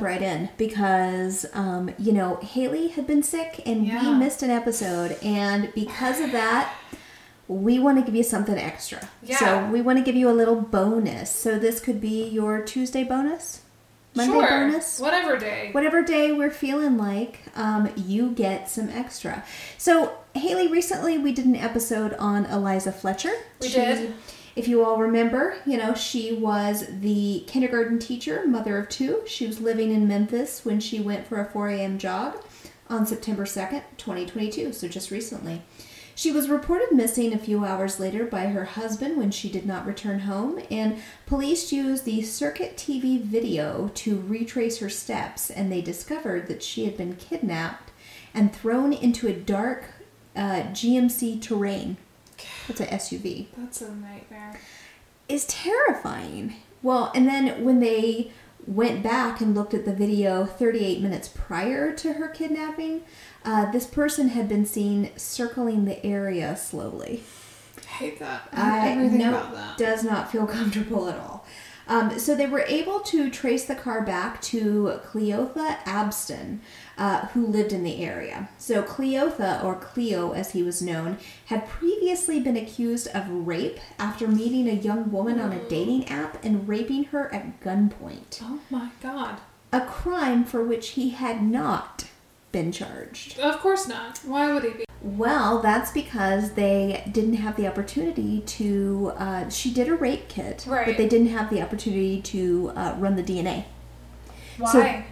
Jump right in because, um, you know, Haley had been sick and we missed an episode. And because of that, we want to give you something extra. Yeah. So we want to give you a little bonus. So this could be your Tuesday bonus, Monday sure. bonus. Whatever day. Whatever day we're feeling like, um, you get some extra. So, Haley, recently we did an episode on Eliza Fletcher. We did. If you all remember, you know, she was the kindergarten teacher, mother of two. She was living in Memphis when she went for a 4 a.m. jog on September 2nd, 2022, so just recently. She was reported missing a few hours later by her husband when she did not return home, and police used the Circuit TV video to retrace her steps, and they discovered that she had been kidnapped and thrown into a dark uh, GMC terrain. That's a SUV That's a nightmare. is terrifying. Well, and then when they went back and looked at the video 38 minutes prior to her kidnapping, uh, this person had been seen circling the area slowly. I hate that. I about that. does not feel comfortable at all. Um, so they were able to trace the car back to Cleotha Abston, uh, who lived in the area. So Cleotha, or Cleo as he was known, had previously been accused of rape after meeting a young woman on a dating app and raping her at gunpoint. Oh my god. A crime for which he had not been charged. Of course not. Why would he be? Well, that's because they didn't have the opportunity to. Uh, she did a rape kit, but they didn't have the opportunity to uh, run the DNA. Why?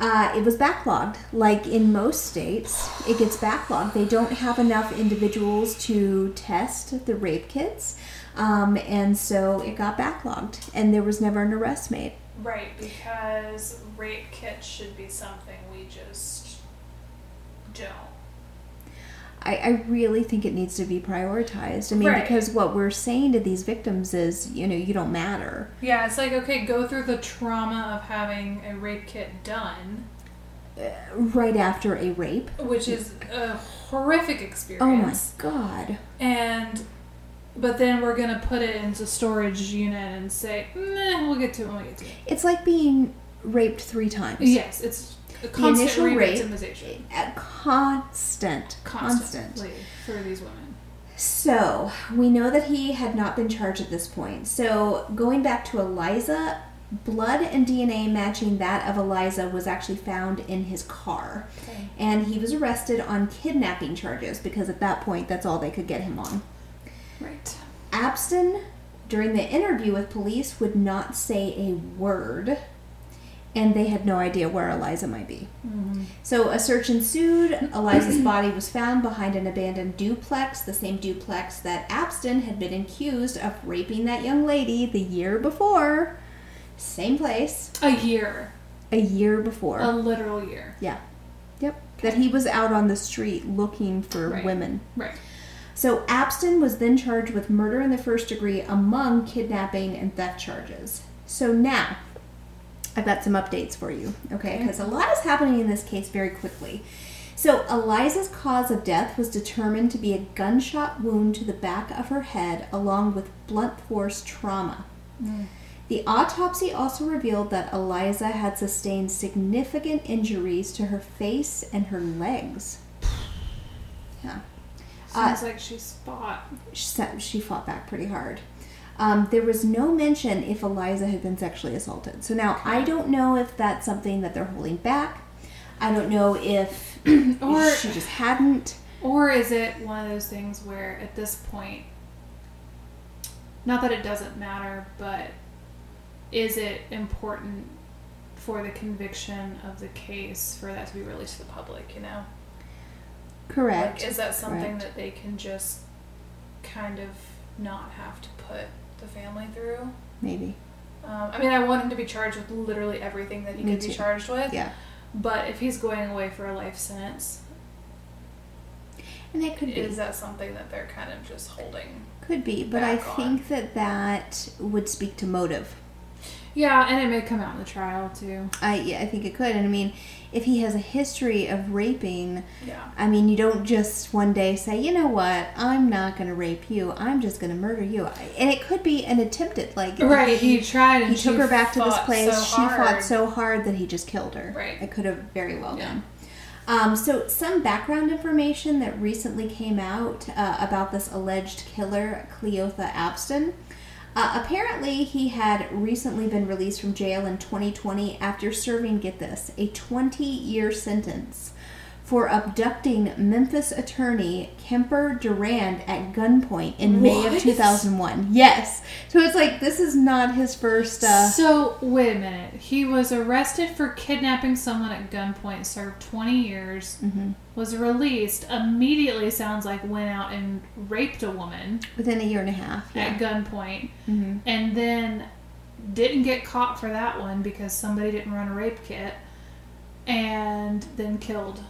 Uh, it was backlogged. Like in most states, it gets backlogged. They don't have enough individuals to test the rape kits, um, and so it got backlogged, and there was never an arrest made. right, because rape kits should be something we just don't. I, I really think it needs to be prioritized. I mean, Right. because what we're saying to these victims is, you know, you don't matter. Yeah, it's like, okay, go through the trauma of having a rape kit done, uh, right after a rape. which is a horrific experience. Oh my god. And but then we're gonna put it into storage unit and say, nah, we'll get to it when we get to it. It's like being raped three times. Yes, it's constant initial rape- re-victimization. A constant. Constant. Constantly for these women. So, we know that he had not been charged at this point. So, going back to Eliza, blood and DNA matching that of Eliza was actually found in his car. Okay. And he was arrested on kidnapping charges because at that point, that's all they could get him on. Right. Abston, during the interview with police, would not say a word, and they had no idea where Eliza might be. So a search ensued. Eliza's body was found behind an abandoned duplex, the same duplex that Abston had been accused of raping that young lady the year before. Same place, A year. a year before. A literal year. yeah. Yep. That he was out on the street looking for Right. women. Right. So Abston was then charged with murder in the first degree among kidnapping and theft charges. So now, I've got some updates for you, okay? Okay. Because a lot is happening in this case very quickly. So Eliza's cause of death was determined to be a gunshot wound to the back of her head along with blunt force trauma. The autopsy also revealed that Eliza had sustained significant injuries to her face and her legs. Yeah. Uh, Sounds like she's fought. she she fought back pretty hard. Um, there was no mention if Eliza had been sexually assaulted. So now I don't know if that's something that they're holding back. I don't know if Or- she just hadn't. Or is it one of those things where at this point, not that it doesn't matter, but is it important for the conviction of the case for that to be released to the public, you know? Correct. Like, is that something Correct. that they can just kind of not have to put the family through? Maybe. Um, I mean, I want him to be charged with literally everything that he Me could be charged with. Yeah. But if he's going away for a life sentence, And it could be. is that something that they're kind of just holding? Could be, but I on. think that that would speak to motive. Yeah, and it may come out in the trial too. I yeah, I think it could. And I mean, if he has a history of raping, Yeah. I mean, you don't just one day say, you know what, I'm not going to rape you. I'm just going to murder you. And it could be an attempted, like Right. He tried and he took her back to this place. so she fought so hard that he just killed her. Right. It could have very well Yeah. been. Um, so, some background information that recently came out uh, about this alleged killer, Cleotha Abston. Uh, apparently, he had recently been released from jail in 2020 after serving, get this, a 20 year sentence for abducting Memphis attorney Kemper Durand at gunpoint in May of 2001. Yes. So it's like this is not his first. Uh, So wait a minute. He was arrested for kidnapping someone at gunpoint, served 20 years, mhm. was released. Immediately sounds like went out and raped a woman Within a year and a half. at Yeah. gunpoint, hmm and then didn't get caught for that one because somebody didn't run a rape kit, and then killed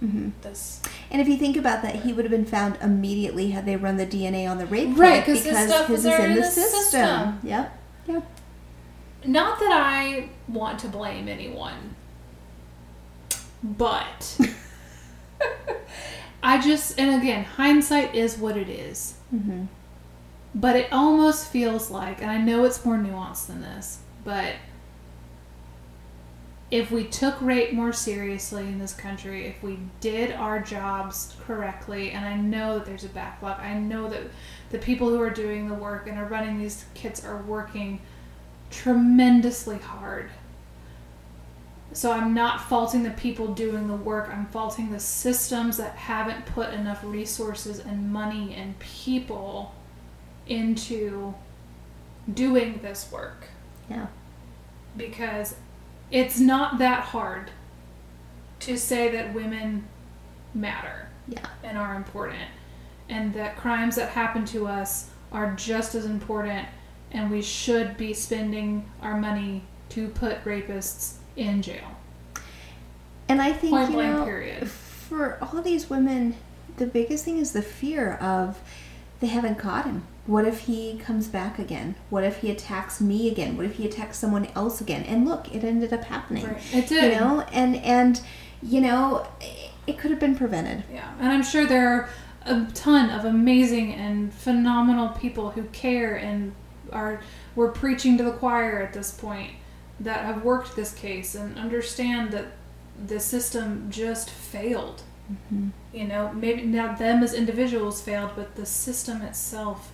hmm this. And if you think about that, he would have been found immediately had they run the DNA on the rape Right, kit 'cause his stuff his is in already the the system. system. Yep. Yep. Not that I want to blame anyone, but I just, and again, hindsight is what it is. hmm But it almost feels like, and I know it's more nuanced than this, but if we took rape more seriously in this country, if we did our jobs correctly, and I know that there's a backlog, I know that the people who are doing the work and are running these kits are working tremendously hard. So I'm not faulting the people doing the work. I'm faulting the systems that haven't put enough resources and money and people into doing this work Yeah. because it's not that hard to say that women matter Yeah. and are important and that crimes that happen to us are just as important and we should be spending our money to put rapists in jail And I think point you know, period for all these women, the biggest thing is the fear of they haven't caught him. What if he comes back again? What if he attacks me again? What if he attacks someone else again? And look, it ended up happening. right. it did You know, and and you know, it, it could have been prevented. Yeah, and I'm sure there are a ton of amazing and phenomenal people who care and are we're preaching to the choir at this point that have worked this case and understand that the system just failed. Mm-hmm. You know, maybe now them as individuals failed, but the system itself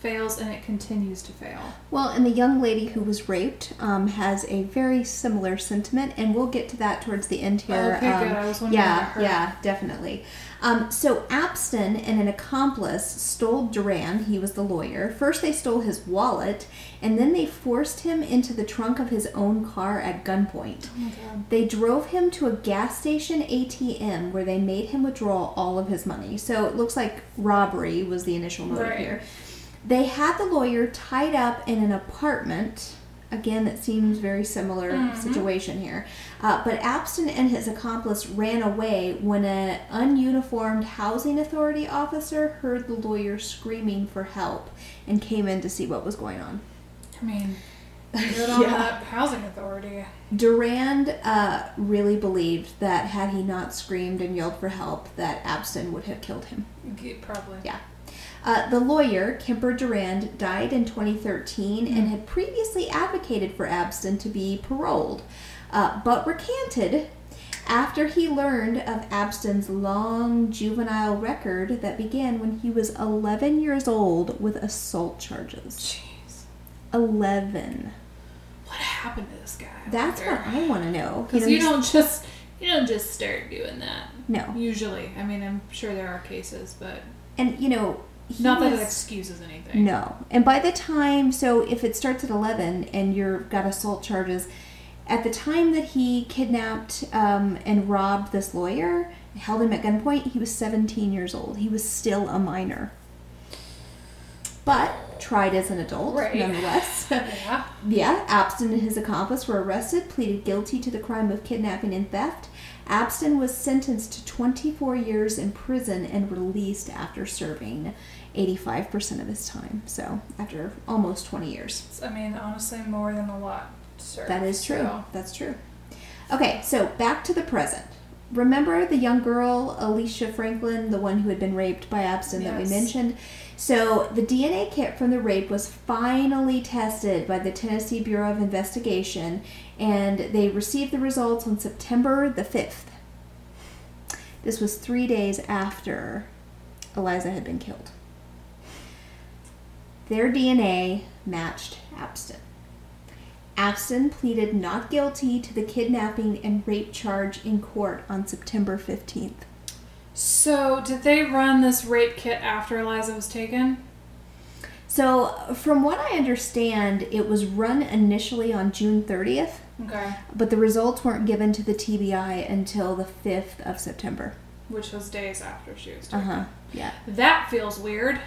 fails and it continues to fail. Well, and the young lady who was raped um, has a very similar sentiment, and we'll get to that towards the end here. Okay, um, good. I was wondering Yeah, yeah, definitely. Um, so Abston and an accomplice stole Durand. He was the lawyer. First, they stole his wallet, and then they forced him into the trunk of his own car at gunpoint. Oh my god. They drove him to a gas station ATM where they made him withdraw all of his money. So it looks like robbery was the initial motive Right. here. They had the lawyer tied up in an apartment. Again, that seems very similar Mhm. situation here. Uh, but Abston and his accomplice ran away when an ununiformed housing authority officer heard the lawyer screaming for help and came in to see what was going on. I mean, good on Yeah. that housing authority. Durand uh, really believed that had he not screamed and yelled for help, that Abston would have killed him. Probably. Yeah. Uh, the lawyer, Kemper Durand, died in 2013 and had previously advocated for Abston to be paroled, uh, but recanted after he learned of Abston's long juvenile record that began when he was 11 years old with assault charges. Jeez. 11. What happened to this guy? That's what I want to know. Because you, don't just you don't just start doing that. No. Usually, I mean, I'm sure there are cases, but And, you know, not that was- it excuses anything. No. And by the time, so if it starts at 11 and you've got assault charges, at the time that he kidnapped um, and robbed this lawyer, held him at gunpoint, he was 17 years old. He was still a minor. But tried as an adult, Right. nonetheless. Yeah. yeah, Abston and his accomplice were arrested, pleaded guilty to the crime of kidnapping and theft. Abston was sentenced to 24 years in prison and released after serving 85% of his time. So, after almost 20 years. I mean, honestly, more than a lot. Sir. That is true. So, That's true. Okay, so back to the present. Remember the young girl, Alicia Franklin, the one who had been raped by Abston that we mentioned? So the DNA kit from the rape was finally tested by the Tennessee Bureau of Investigation, and they received the results on September the 5th. This was three days after Eliza had been killed. Their DNA matched Abston. Abston pleaded not guilty to the kidnapping and rape charge in court on September 15th. So, did they run this rape kit after Eliza was taken? So, from what I understand, it was run initially on June 30th, Okay. but the results weren't given to the TBI until the 5th of September. Which was days after she was taken. Uh huh. Yeah. That feels weird.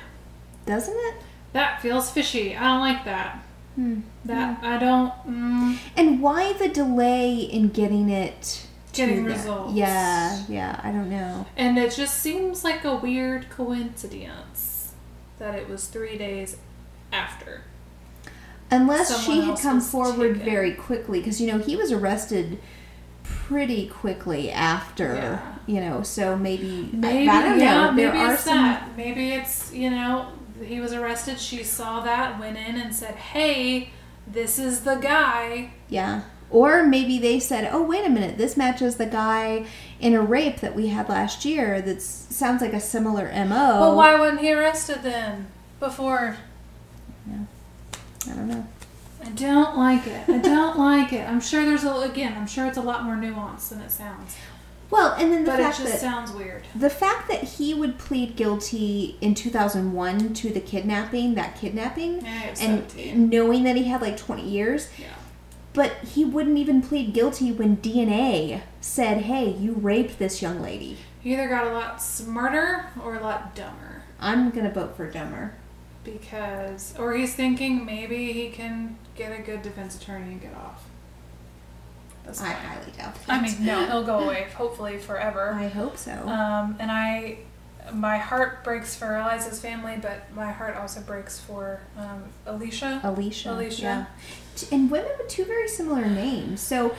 Doesn't it? That feels fishy. I don't like that. Hmm. That I don't. Mm, And why the delay in getting it? Getting the- results. Yeah, yeah. I don't know. and it just seems like a weird coincidence that it was three days after. Unless she had come forward taken. very quickly, because you know he was arrested pretty quickly after. Yeah. You know, so maybe, Maybe I, don't yeah, know. maybe there are it's some. that. Maybe it's you know he was arrested. She saw that, went in and said, "Hey, this is the guy." Yeah. Or maybe they said, "Oh, wait a minute, this matches the guy in a rape that we had last year. That sounds like a similar MO." Well, why wasn't he arrested then? Before Yeah. I don't know. I don't like it. I don't like it. I'm sure there's a again. I'm sure it's a lot more nuanced than it sounds. Well, and then the but it fact just that sounds weird. the fact that he would plead guilty in 2001 to the kidnapping, that kidnapping, Yeah, and 17. knowing that he had like 20 years, Yeah. But he wouldn't even plead guilty when DNA said, "Hey, you raped this young lady." He either got a lot smarter or a lot dumber I'm gonna vote for dumber. because, or he's thinking maybe he can get a good defense attorney and get off. That's I highly doubt. I mean, no, he'll go away hopefully forever. I hope so. Um, and I, my heart breaks for Eliza's family, but my heart also breaks for um, Alicia. Alicia. Alicia. Yeah. And women with two very similar names. So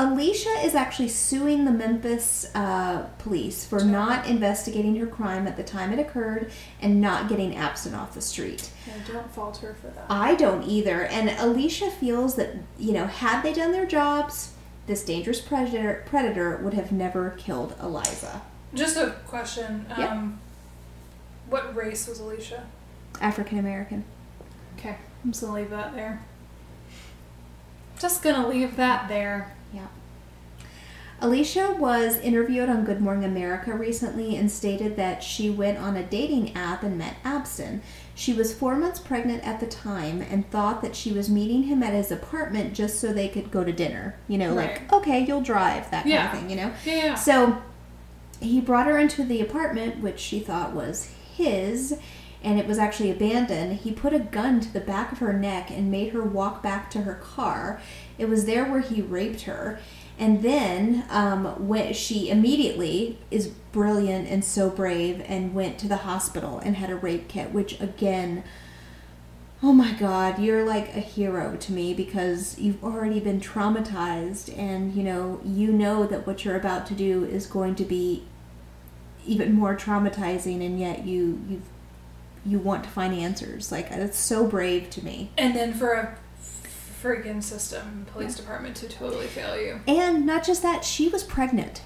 Alicia is actually suing the Memphis uh, police for not investigating her crime at the time it occurred and not getting Abston off the street. I don't fault her for that. I don't either. And Alicia feels that, you know, had they done their jobs, this dangerous predator, predator would have never killed Eliza. Just a question. Um, Yeah. What race was Alicia? African American. Okay, I'm just gonna leave that there. Just gonna leave that there. Yeah. Alicia was interviewed on Good Morning America recently and stated that she went on a dating app and met Abston. She was four months pregnant at the time and thought that she was meeting him at his apartment just so they could go to dinner. You know, like, okay, you'll drive, that kind Yeah. of thing, you know? Yeah. yeah. So he brought her into the apartment, which she thought was his, and it was actually abandoned. He put a gun to the back of her neck and made her walk back to her car. It was there where he raped her. And then, um, when she immediately is brilliant and so brave, and went to the hospital and had a rape kit, which again, oh my God, you're like a hero to me because you've already been traumatized, and you know you know that what you're about to do is going to be even more traumatizing, and yet you you you want to find answers. Like that's so brave to me. and then for a freaking system, police department to totally fail you. And not just that, she was pregnant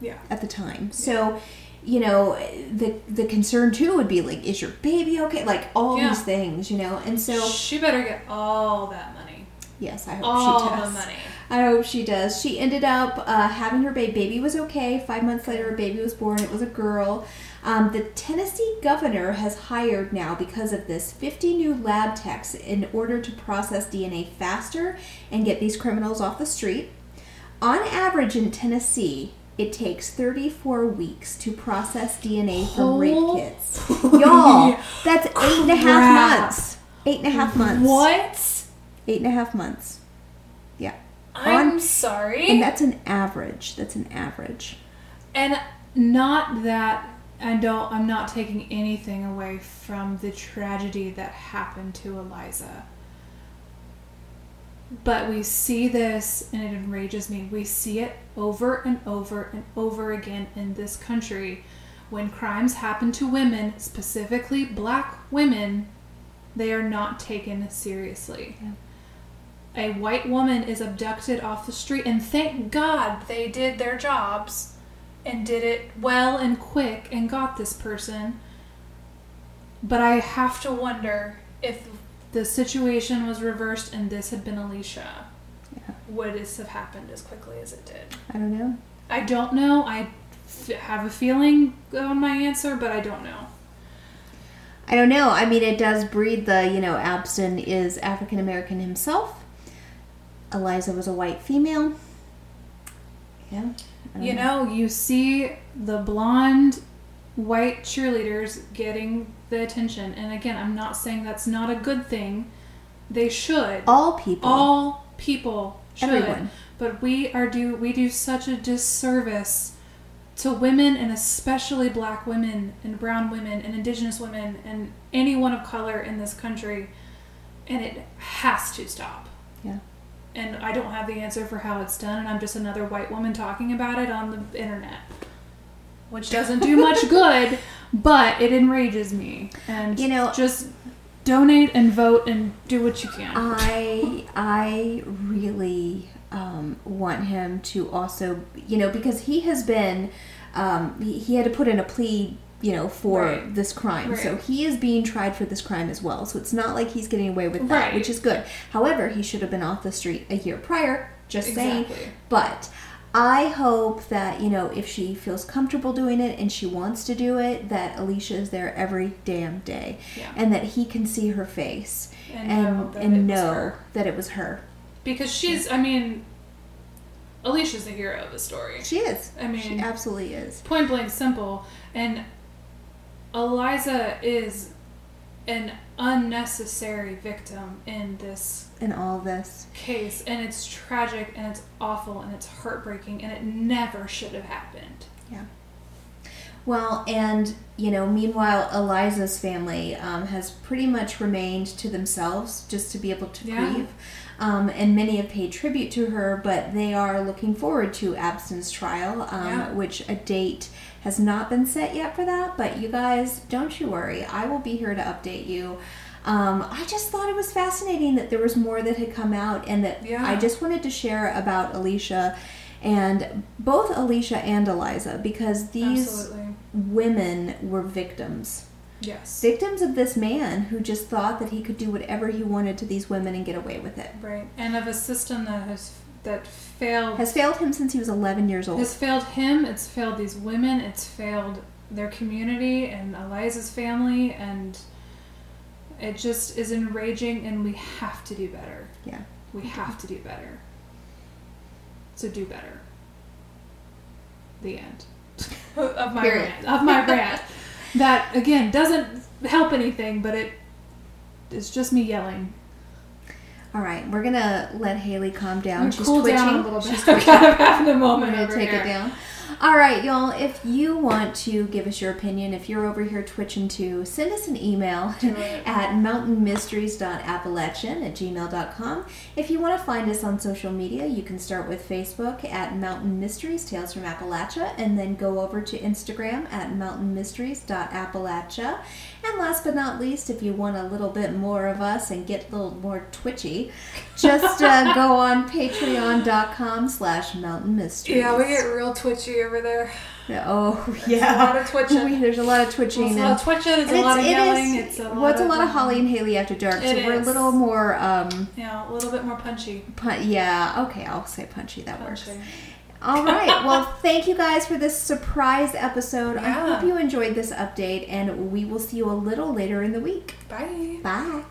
Yeah. at the time. So, you know, the the concern too would be like, is your baby okay? Like all Yeah. these things, you know. And so, she better get all that money. yes, I hope All she does. the money. I hope she does. She ended up uh, having her baby. Baby was okay. Five months later, her baby was born. It was a girl. Um, the Tennessee governor has hired now, because of this, 50 new lab techs in order to process DNA faster and get these criminals off the street. On average in Tennessee, it takes 34 weeks to process DNA from rape kits. Y'all, that's eight and a half crap. months. Eight and a half months. What? Eight and a half months. Yeah. I'm On- sorry. And that's an average. That's an average. And not that I don't I'm not taking anything away from the tragedy that happened to Eliza. But we see this and it enrages me. We see it over and over and over again in this country when crimes happen to women, specifically black women, they are not taken seriously. A white woman is abducted off the street, and thank God they did their jobs and did it well and quick and got this person. But I have to wonder if the situation was reversed and this had been Alicia, Yeah. would this have happened as quickly as it did? I don't know. I don't know. I f- have a feeling on my answer, but I don't know. I don't know. I mean, it does breed the, you know, Abston is African American himself. Eliza was a white female. Yeah. You know, you see the blonde white cheerleaders getting the attention. And again, I'm not saying that's not a good thing. They should. All people. All people should. Everyone. But we are do we do such a disservice to women and especially black women and brown women and indigenous women and anyone of color in this country and it has to stop Yeah. and I don't have the answer for how it's done, and I'm just another white woman talking about it on the internet, which doesn't do much good, but it enrages me. And You know- just donate and vote and do what you can. I I really um, want him to also, you know, because he has been, um, he, he had to put in a plea, you know, for Right. this crime. So he is being tried for this crime as well. So it's not like he's getting away with that, Right. which is good. However, he should have been off the street a year prior. Just saying. But I hope that, you know, if she feels comfortable doing it and she wants to do it, that Alicia is there every damn day. Yeah. And that he can see her face And and, know that it and was know her. that it was her. because she's, I mean, Alicia's the hero of the story. She is. I mean- she absolutely is. Point blank simple. And Eliza is an unnecessary victim in this In all this. case and it's tragic and it's awful and it's heartbreaking and it never should have happened. Yeah. Well, and you know, meanwhile, Eliza's family um, has pretty much remained to themselves just to be able to Yeah. grieve. Um, and many have paid tribute to her, but they are looking forward to Abston's trial, um, Yeah. which a date has not been set yet for that. But you guys, don't you worry. I will be here to update you. Um, I just thought it was fascinating that there was more that had come out, and that Yeah. I just wanted to share about Alicia and both Alicia and Eliza because these Absolutely. women were victims. Yes. Victims of this man who just thought that he could do whatever he wanted to these women and get away with it. Right. And of a system that has that failed Has failed him since he was 11 years old. has failed him, it's failed these women, it's failed their community and Eliza's family and it just is enraging and we have to do better. Yeah. We have to do better. So do better. The end. of my Period. rant. Of my rant. That again doesn't help anything, but it it's just me yelling. All right, we're gonna let Haley calm down. She's cool twitching. down a little bit. She's I'm kind of having a We're moment gonna over take here. it down. All right, y'all. If you want to give us your opinion, if you're over here twitching too, send us an email at mountainmysteries.appalachian at gmail.com. If you want to find us on social media, you can start with Facebook at Mountain Mysteries Tales from Appalachia, and then go over to Instagram at mountainmysteries.appalachia. And last but not least, if you want a little bit more of us and get a little more twitchy, just uh, go on patreon.com slash mountain mysteries. Yeah, we get real twitchy over there. Oh, There's yeah. a lot of twitching. There's a lot of twitching. It's a lot of twitching. It's a lot of yelling. it's a well, lot it's a lot of Holly and Haley after dark, so we're a little more. Um, Yeah, a little bit more punchy. pun- yeah, okay, I'll say punchy. That works. All right. Well, thank you guys for this surprise episode. I hope you enjoyed this update, and we will see you a little later in the week. Bye. Bye.